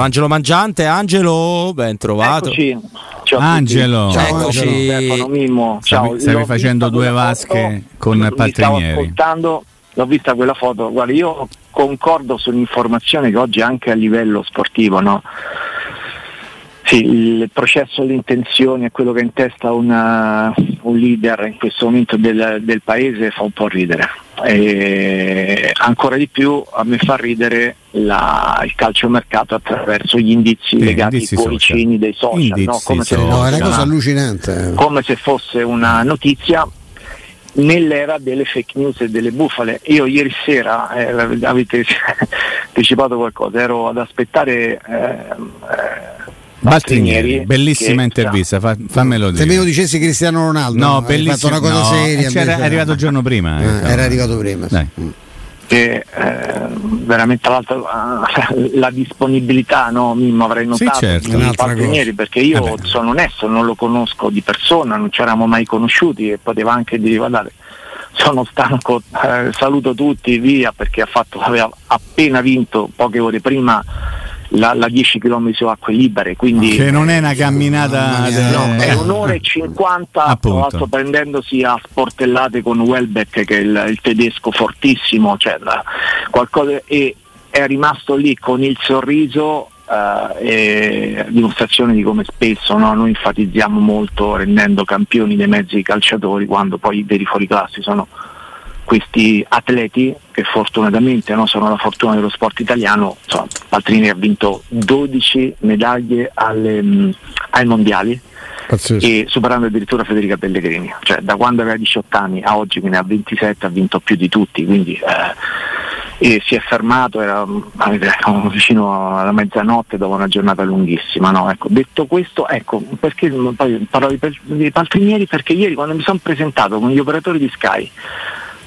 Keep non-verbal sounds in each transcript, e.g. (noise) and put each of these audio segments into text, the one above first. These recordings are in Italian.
Angelo Mangiante, Angelo, ben trovato. Eccoci. Ciao Angelo, Ciao, Eccoci. Stefano Mimmo. Stavi- Ciao. stavi facendo due vasche foto, con mi stavo Paltrinieri. ascoltando, l'ho vista quella foto. Guarda, io concordo sull'informazione che oggi anche a livello sportivo, no? Sì, il processo alle intenzioni è quello che ha in testa una- un leader in questo momento del, del paese fa un po' ridere. E ancora di più a me fa ridere la- il calciomercato attraverso gli indizi Sì, legati indizi ai cuoricini dei social, no? Come, se. No, una allucinante. come se fosse una notizia nell'era delle fake news e delle bufale. Io ieri sera, eh, avete (laughs) anticipato qualcosa, ero ad aspettare ehm, eh, Baltrinieri, bellissima che- intervista, fa- fammelo Se me lo dire. dicessi Cristiano Ronaldo, No, hai bellissimo. fatto una cosa no, seria. c'era- invece- è arrivato il giorno prima. Eh, eh, era arrivato prima. sì. Dai. Mm. che eh, veramente eh, (laughs) la disponibilità no, Mimmo avrei Sì, notato certo. di Paltrinieri, perché io Vabbè. sono onesto, non lo conosco di persona, non ci eravamo mai conosciuti e poteva anche dire guardate sono stanco, eh, saluto tutti, via perché ha fatto, aveva appena vinto poche ore prima la, la 10 km su acque libere, quindi Che non è una camminata. De- No, è eh. un'ora e 50 tra Appunto. l'altro prendendosi a sportellate con Welbeck che è il, il tedesco fortissimo cioè, qualcosa, e è rimasto lì con il sorriso eh, e dimostrazione di come spesso no, noi enfatizziamo molto rendendo campioni dei mezzi calciatori quando poi i veri fuoriclassi sono questi atleti che fortunatamente no, sono la fortuna dello sport italiano, insomma, Paltrini ha vinto 12 medaglie alle, mh, ai mondiali Pazzesco. e superando addirittura Federica Pellegrini, cioè da quando aveva 18 anni a oggi che ne ha 27 ha vinto più di tutti, quindi eh, si è fermato, era mm, eravamo (laughs) vicino alla mezzanotte dopo una giornata lunghissima. no? Ecco, detto questo, ecco, perché poi parlo di, di Paltrinieri perché ieri quando mi sono presentato con gli operatori di Sky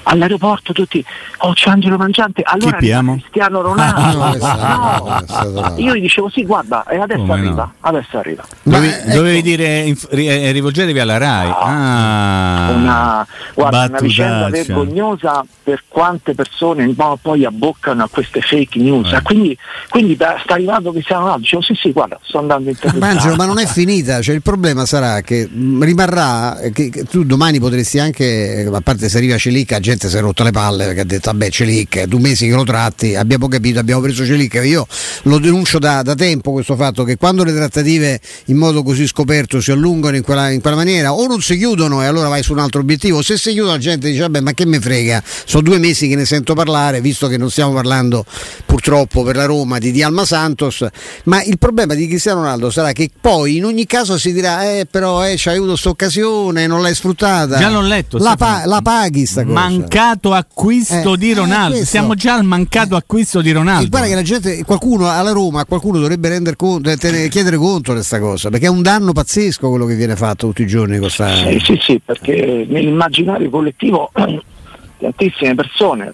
all'aeroporto tutti, oh c'è Angelo Mangiante, allora? Cristiano (laughs) Ah, Ronaldo. no, stato- No. stato là. Io gli dicevo sì guarda, e adesso Come arriva, no? adesso arriva. Dovevi, ecco- dovevi dire, inf- ri- eh, rivolgetevi alla Rai. Ah, una, guarda, una vicenda vergognosa per quante persone no, poi abboccano a queste fake news. Eh. Quindi, quindi da- sta arrivando Cristiano Ronaldo, dicevo sì sì guarda, sto andando in Ma Angelo, ma non è finita, cioè il problema sarà che mh, rimarrà, eh, che, che tu domani potresti anche, eh, a parte se arriva Celic, la gente si è rotta le palle perché ha detto vabbè Celic, due mesi che lo tratti, abbiamo capito, abbiamo preso Celic, io lo denuncio da, da tempo questo fatto che quando le trattative in modo così scoperto si allungano in quella, in quella maniera o non si chiudono e allora vai su un altro obiettivo, se si chiudono la gente dice vabbè ma che me frega, sono due mesi che ne sento parlare, visto che non stiamo parlando purtroppo per la Roma di Dialma Santos, ma il problema di Cristiano Ronaldo sarà che poi in ogni caso si dirà eh però eh, c'hai avuto questa occasione, non l'hai sfruttata. Già l'ho letto. La, pa- la paghi sta cosa. Mancato acquisto Eh, di eh, Ronaldo. Siamo già al mancato Eh, acquisto di E Ronaldo. guarda che la gente, qualcuno alla Roma, qualcuno dovrebbe render conto, eh, chiedere conto di questa cosa, perché è un danno pazzesco quello che viene fatto tutti i giorni con sta... Eh, sì sì, perché nell'immaginario collettivo (clears throat) tantissime persone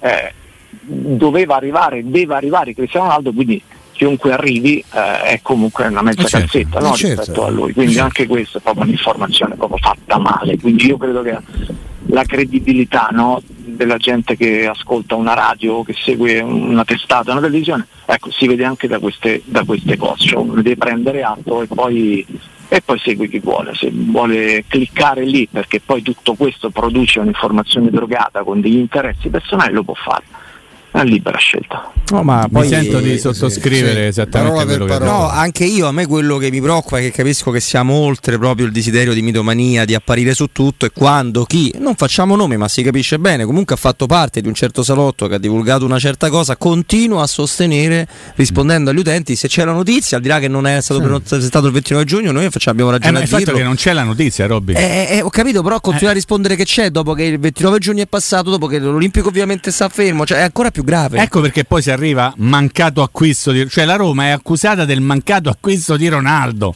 eh, doveva arrivare, deve arrivare Cristiano Ronaldo, quindi chiunque arrivi eh, è comunque una mezza Eh, certo. calzetta no, Eh, certo. rispetto a lui, quindi anche questo è proprio un'informazione proprio fatta male, quindi io credo che la credibilità no, della gente che ascolta una radio, che segue una testata, una televisione, ecco, si vede anche da queste, da queste cose, cioè uno prendere atto e poi, e poi segue chi vuole, se vuole cliccare lì perché poi tutto questo produce un'informazione drogata con degli interessi personali lo può fare, una libera scelta. No, ma Mi poi sento di sottoscrivere sì. esattamente quello che parola. No, anche io, a me quello che mi preoccupa è che capisco che siamo oltre proprio il desiderio di mitomania, di apparire su tutto e quando chi, non facciamo nomi ma si capisce bene, comunque ha fatto parte di un certo salotto che ha divulgato una certa cosa, continua a sostenere, rispondendo agli utenti, se c'è la notizia, al di là che non è stato presentato il 29 giugno, noi facciamo abbiamo Eh, ragione ma a il fatto che non c'è la notizia, Robby. Eh, eh, ho capito, però continua a rispondere che c'è dopo che il 29 giugno è passato, dopo che l'Olimpico ovviamente sta fermo, cioè è ancora più grave. Ecco perché poi si arriva mancato acquisto di cioè la Roma è accusata del mancato acquisto di Ronaldo.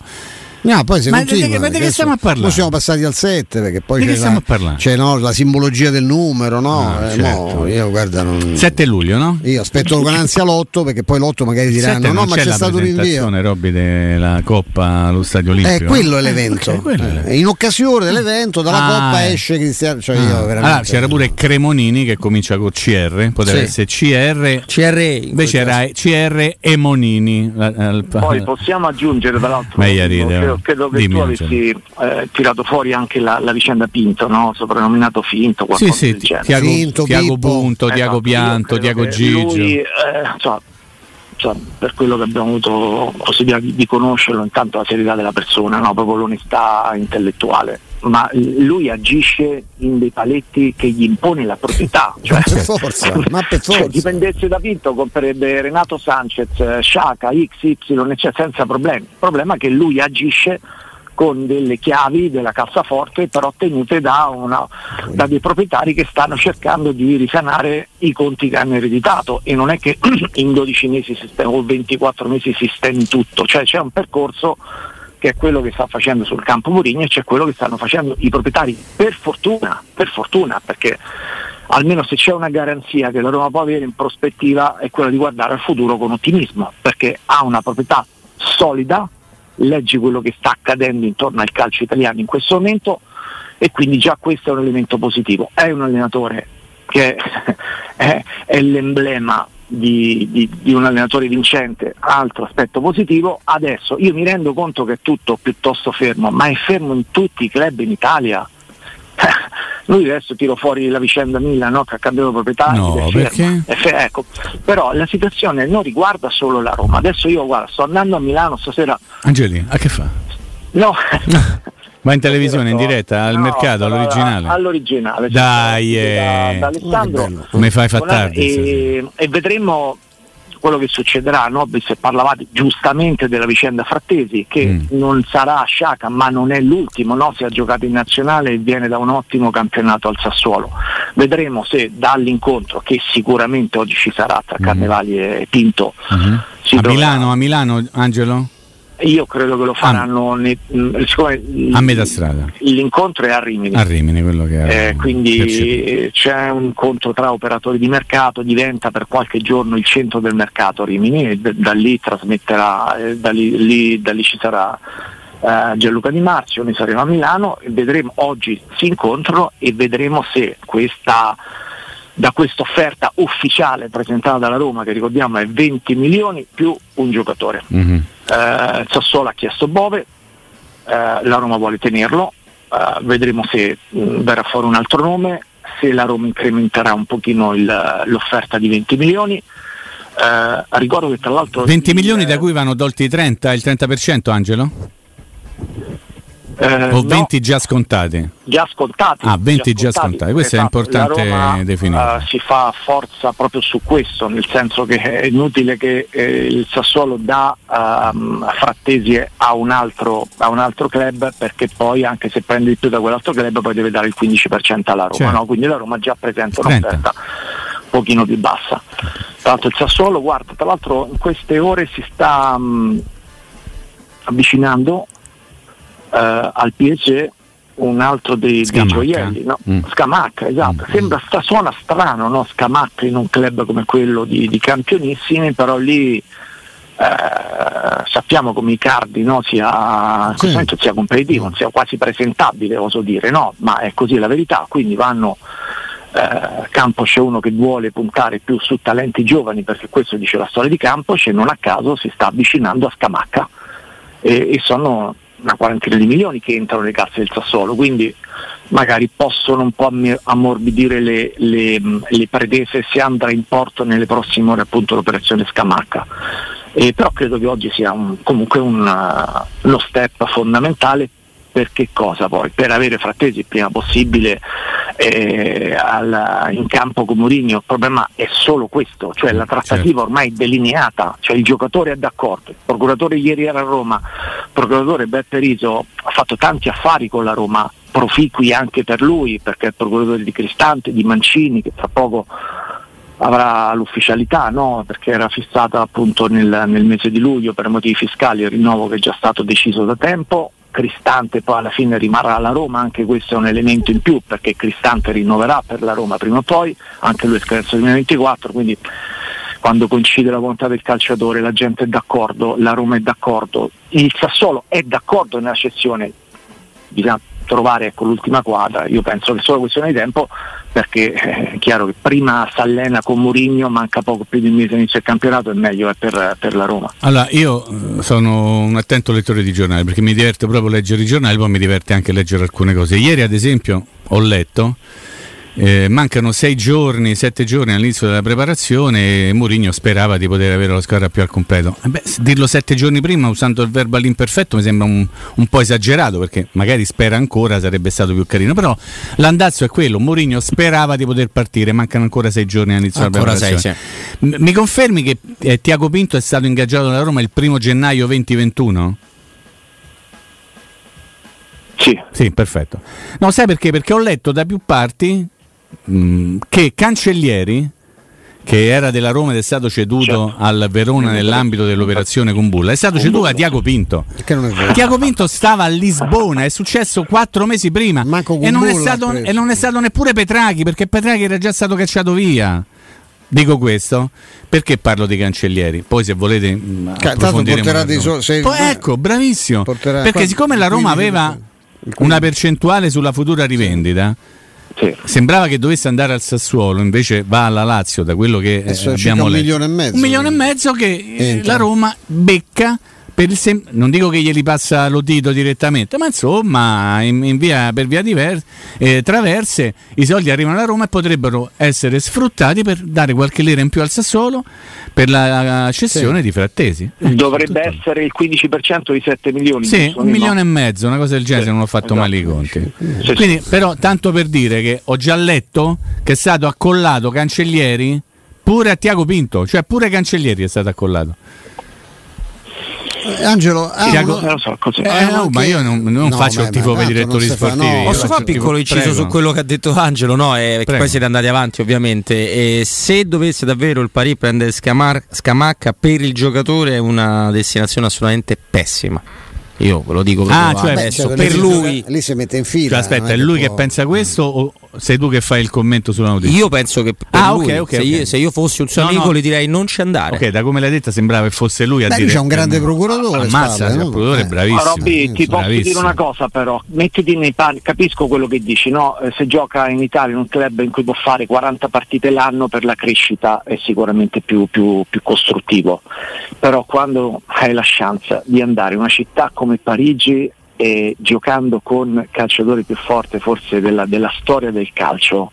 No, poi se Ma continua, di che- ma di che stiamo a parlare? Noi siamo passati al 7 perché poi c'è, la, c'è, no, la simbologia del numero, no? Ah, Eh, certo. mo, io guarda non 7 luglio, no? io aspetto con ansia l'8 perché poi l'8 magari diranno no, ma c'è c'è la stato un rinvio. presentazione Robby della Coppa allo Stadio Olimpico. Eh, quello è l'evento. ok, quello è l'evento. Eh, in occasione dell'evento dalla Ah, Coppa eh. esce Cristiano. Cioè Ah. io veramente. Allora, c'era pure Cremonini che comincia con CR, poteva Sì. essere CR, CRE. invece era CR e Monini. Poi possiamo aggiungere, tra l'altro, credo, credo che Dimmi, tu avessi eh, tirato fuori anche la, la vicenda Pinto, no? soprannominato Finto, Sì, qualcosa sì, del genere. Tiago, Finto, Tiago. Punto, Tiago Esatto, io Pianto, Tiago Gigio. Lui, eh, insomma, per quello che abbiamo avuto possibilità di, di conoscerlo, intanto la serietà della persona, no? proprio l'onestà intellettuale. Ma lui agisce in dei paletti che gli impone la proprietà. (laughs) Cioè, per forza, ma per cioè, forza. dipendesse da Pinto, comprerebbe Renato Sanchez, eh, Sciaca, XY, eccetera, senza problemi. Il problema è che lui agisce con delle chiavi della cassaforte però tenute da, una- da dei proprietari che stanno cercando di risanare i conti che hanno ereditato e non è che (clears throat) in 12 mesi si o 24 mesi si stende tutto, cioè c'è un percorso che è quello che sta facendo sul campo Mourinho e c'è quello che stanno facendo i proprietari per fortuna, per fortuna perché almeno se c'è una garanzia che la Roma può avere in prospettiva è quella di guardare al futuro con ottimismo perché ha una proprietà solida leggi quello che sta accadendo intorno al calcio italiano in questo momento e quindi già questo è un elemento positivo. È un allenatore che (laughs) è, è l'emblema di, di- di un allenatore vincente, altro aspetto positivo. Adesso io mi rendo conto che è tutto piuttosto fermo, ma è fermo in tutti i club in Italia. (laughs) Lui adesso tiro fuori la vicenda Milan no? che ha cambiato proprietario. No, ed è fermo. È fe- ecco. Però la situazione non riguarda solo la Roma. Adesso io guarda, sto andando a Milano stasera. Angeli, a che fa? No, (laughs) (laughs) Va in televisione, in diretta, al No, mercato, all'originale. All'originale. Dai, da, eh. da Alessandro. Che bello. Come fai fa Guarda, tardi? E, e vedremo quello che succederà, no? se parlavate giustamente della vicenda Frattesi, che Mm. non sarà Sciaca, ma non è l'ultimo, no? si è giocato in nazionale e viene da un ottimo campionato al Sassuolo. Vedremo se dall'incontro, che sicuramente oggi ci sarà tra Mhm. Carnevali e Pinto, si A Milano, a Milano, Angelo? Io credo che lo faranno, ne- mh, siccome il- A metà strada. l'incontro è a Rimini. A Rimini, quello che Eh, era quindi percepito. eh, c'è un incontro tra operatori di mercato, diventa per qualche giorno il centro del mercato Rimini e d- da lì trasmetterà, eh, da, lì, lì- da lì ci sarà eh, Gianluca Di Marzio, noi saremo a Milano e vedremo, oggi si incontrano e vedremo se questa, da questa offerta ufficiale presentata dalla Roma, che ricordiamo è 20 milioni più un giocatore. Mhm. Eh, Sassuolo ha chiesto Bove, eh, la Roma vuole tenerlo, eh, vedremo se mh, verrà fuori un altro nome, se la Roma incrementerà un pochino il- l'offerta di 20 milioni. Eh, ricordo che tra l'altro 20 milioni il- da cui vanno tolti i 30, il 30% Angelo? Eh, O no, 20 già scontati? già scontati. Ah, 20 già scontati, questo è Esatto, importante la Roma, definire. eh, si fa forza proprio su questo, nel senso che è inutile che eh, il Sassuolo dà ehm, Frattesi a un, altro, a un altro club perché poi anche se prende di più da quell'altro club poi deve dare il 15% alla Roma, Certo. no? quindi la Roma già presenta 30. un'offerta un pochino più bassa. Tra l'altro il Sassuolo, guarda, tra l'altro in queste ore si sta mh, avvicinando eh, al PSG un altro dei, dei gioielli, no? Mm. Scamacca, esatto. Mm. Sembra sta, suona strano, no? Scamacca in un club come quello di, di campionissimi, però lì eh, sappiamo come Icardi no? sia, in questo Sì. momento sia competitivo, sia quasi presentabile, oso dire, no? ma è così la verità, quindi vanno eh, Campo c'è uno che vuole puntare più su talenti giovani perché questo dice la storia di Campo e non a caso si sta avvicinando a Scamacca e, e sono una quarantina di milioni che entrano nelle casse del Sassuolo, quindi magari possono un po' ammorbidire le, le, le pretese se andrà in porto nelle prossime ore appunto l'operazione Scamacca. Eh, però credo che oggi sia un- comunque un, uno step fondamentale per che cosa poi? Per avere Frattesi il prima possibile eh, al- in campo con Mourinho, il problema è solo questo, cioè la trattativa Certo. ormai è delineata, cioè il giocatore è d'accordo, il procuratore ieri era a Roma, il procuratore Beppe Riso ha fatto tanti affari con la Roma, proficui anche per lui, perché è il procuratore di Cristante, di Mancini, che tra poco avrà l'ufficialità, no? perché era fissata appunto nel, nel, mese di luglio per motivi fiscali il rinnovo che è già stato deciso da tempo. Cristante poi alla fine rimarrà alla Roma, anche questo è un elemento in più perché Cristante rinnoverà per la Roma prima o poi, anche lui è scadenza 2024, quindi quando coincide la volontà del calciatore la gente è d'accordo, la Roma è d'accordo, il Sassuolo è d'accordo nella cessione, bisogna trovare ecco, l'ultima quadra, io penso che è solo questione di tempo perché eh, è chiaro che prima si allena con Mourinho, manca poco più di un mese inizio il campionato e meglio è per, per, la Roma. Allora io eh, sono un attento lettore di giornali perché mi diverte proprio leggere i giornali, poi mi diverte anche leggere alcune cose. Ieri ad esempio ho letto eh, mancano sei giorni, sette giorni all'inizio della preparazione e Mourinho sperava di poter avere la squadra più al completo. Eh beh, dirlo sette giorni prima usando il verbo all'imperfetto mi sembra un, un, po' esagerato perché magari spera ancora sarebbe stato più carino, però l'andazzo è quello, Mourinho sperava di poter partire, mancano ancora sei giorni all'inizio ancora della preparazione. Sei, sì. Mi confermi che eh, Tiago Pinto è stato ingaggiato da Roma il primo gennaio 2021? Sì. Sì, perfetto. No, sai perché? Perché ho letto da più parti Mm, che Cancellieri, che era della Roma ed è stato ceduto certo. al Verona nell'ambito dell'operazione Kumbulla, è stato ceduto a Tiago Pinto. Tiago Pinto stava a Lisbona, è successo quattro mesi prima e non, stato, e non, è stato, neppure Petrachi, perché Petrachi era già stato cacciato via. Dico questo perché parlo dei cancellieri. Poi, se volete, mm, porterà dei so- se... Poi, ecco, bravissimo. Porterà... Perché, siccome la Roma aveva una percentuale sulla futura rivendita. Sì sì. Sembrava che dovesse andare al Sassuolo, invece va alla Lazio, da quello che eh, abbiamo letto. Un milione e mezzo. Un milione e mezzo che Entra. la Roma becca sem- non dico che glieli passa lo Tito direttamente, ma insomma in, in via, per via diverse, eh, traverse i soldi arrivano alla Roma e potrebbero essere sfruttati per dare qualche lira in più al Sassuolo per la cessione sì. di Frattesi. Dovrebbe Tutto. essere il 15% di 7 milioni. Sì, un milione e mezzo, una cosa del genere, sì, non ho fatto esatto. male i conti. Sì, Quindi, però, tanto per dire che ho già letto che è stato accollato Cancellieri pure a Tiago Pinto, cioè pure Cancellieri è stato accollato. Eh, Angelo, ah, Tiago, non lo so, così. Eh, no, ma io non, non no, faccio il tifo per i direttori sportivi. Fa, no, posso fare un piccolo inciso prego. su quello che ha detto Angelo? No, eh, poi siete andati avanti ovviamente. E se dovesse davvero il Paris prendere Scamar- Scamacca per il giocatore è una destinazione assolutamente pessima. Io ve lo dico ah, cioè, adesso, cioè, per lui, lì si mette in fila. Cioè, aspetta, è lui che, può... che pensa questo o sei tu che fai il commento sulla notizia? Io penso che ah, lui, okay, okay, se, okay. Io, se, Io, fossi un suo no, amico no. gli direi non ci andare. Ok, da come l'hai detta sembrava che fosse lui a Beh, dire. c'è un grande procuratore. Ammazza, il procuratore è eh. bravissimo. Ma Robby, ti posso dire una cosa però, mettiti nei panni, capisco quello che dici, no? Eh, se gioca in Italia in un club in cui può fare 40 partite l'anno per la crescita è sicuramente più, più, più costruttivo. Però quando hai la chance di andare in una città come Parigi e giocando con calciatori più forti forse della, della storia del calcio.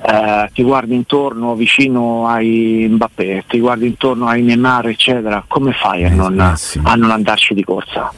Eh, ti guardi intorno vicino ai Mbappé, ti guardi intorno ai Neymar eccetera, come fai a non, a non andarci di corsa?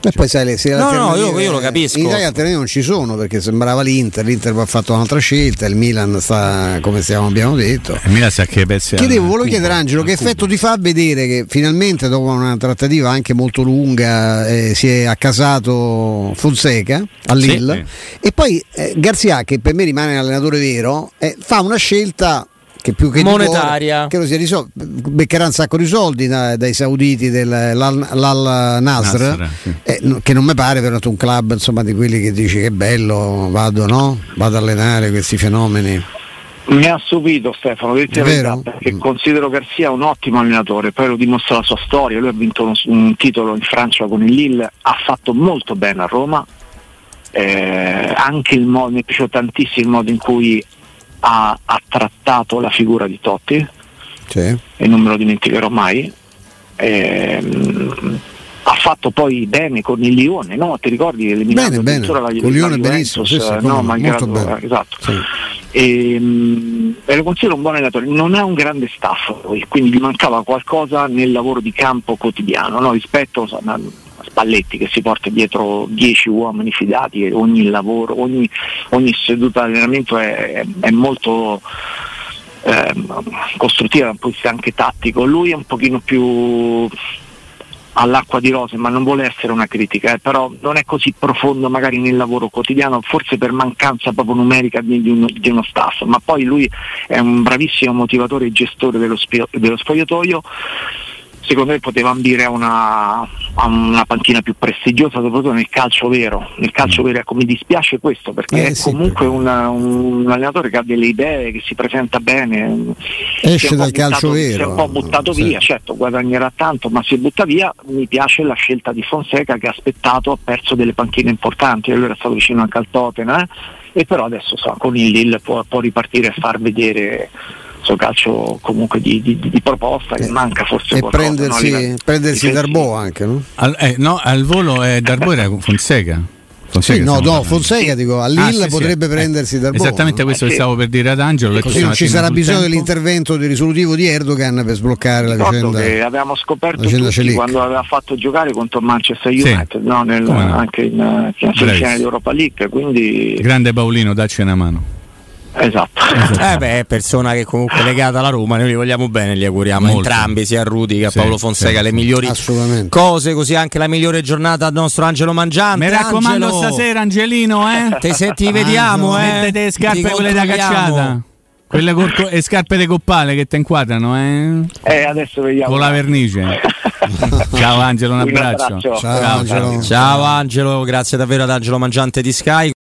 E poi sai, le, no, no, io, io, lo capisco. In Italia alternative non ci sono perché sembrava l'Inter, l'Inter ha fatto un'altra scelta, il Milan sta come stiamo, abbiamo detto. Il Milan sa che pezzi Chiedevo, volevo chiedere Angelo, che effetto ti fa vedere che finalmente dopo una trattativa anche molto lunga eh, si è accasato Fonseca a Lille sì, sì. e poi eh, Garzia che per me rimane l'allenatore vero eh, fa una scelta che più che monetaria che sia risol- beccherà un sacco di soldi da, dai sauditi dell'Al Nasr, Nasr sì. eh, che non mi pare per un club insomma, di quelli che dici che bello vado, no? vado a allenare questi fenomeni mi ha subito Stefano, detto verità, perché mm. considero Garcia un ottimo allenatore, poi lo dimostra la sua storia, lui ha vinto un, un titolo in Francia con il Lille, ha fatto molto bene a Roma, eh, anche il modo, mi è piaciuto tantissimo il modo in cui ha, ha trattato la figura di Totti sì. e non me lo dimenticherò mai. Ehm, ha fatto poi bene con il Lione, no? Ti ricordi? Eliminato bene, bene. La, con il Lione benissimo, sì, sì, no, malgrado, esatto. Sì. E, ehm, e, lo considero un buon allenatore, non ha un grande staff, quindi gli mancava qualcosa nel lavoro di campo quotidiano, no? rispetto a Spalletti che si porta dietro 10 uomini fidati ogni lavoro, ogni, ogni seduta di allenamento è, è molto eh, costruttiva dal punto di vista anche tattico, lui è un pochino più all'acqua di rose, ma non vuole essere una critica, eh, però non è così profondo magari nel lavoro quotidiano, forse per mancanza proprio numerica di, di, uno, di uno, staff, ma poi lui è un bravissimo motivatore e gestore dello, dello spogliatoio. Secondo me poteva ambire a una, a una, panchina più prestigiosa, soprattutto nel calcio vero. Nel calcio mm. vero, ecco, mi dispiace questo perché eh, è sì, comunque perché... Una, un allenatore che ha delle idee, che si presenta bene. Esce dal calcio vero. Si è un po' buttato sì. via, certo, guadagnerà tanto, ma si butta via. Mi piace la scelta di Fonseca che ha aspettato, ha perso delle panchine importanti, lui era stato vicino anche al Tottenham, eh? e però adesso so, con il Lille può, può ripartire e far vedere questo calcio comunque di, di, di proposta che eh, manca forse e qualcosa, prendersi, no? prendersi Darbo anche no? Al, eh, no, al volo eh, Darbo era Fonseca Fonseca, sì, no, no, Fonseca dico, a Lille ah, sì, potrebbe sì. prendersi eh, Darbo. Esattamente questo che stavo per dire ad Angelo. Così non ci sarà bisogno tempo. dell'intervento di risolutivo di Erdogan per sbloccare la vicenda. che avevamo scoperto tutti quando aveva fatto giocare contro Manchester United, no, nel, anche in, in semifinale di Europa League. Quindi... Grande Paolino, dacci una mano. Esatto. Eh beh, è persona che comunque è legata alla Roma, noi li vogliamo bene, li auguriamo Molto. entrambi, sia a Rudy che a sì, Paolo Fonseca, sì, le migliori cose, così anche la migliore giornata al nostro Angelo Mangiante. Mi raccomando Angelo. stasera Angelino, eh? Te, se ti vediamo, eh? Mettete le scarpe quelle da cacciata. Quelle corco- e scarpe di coppale che ti inquadrano, eh? Eh, adesso vediamo. Con la vernice. (laughs) Ciao Angelo, un abbraccio. Un abbraccio. Ciao, Ciao, Angelo. Ciao Angelo, grazie davvero ad Angelo Mangiante di Sky.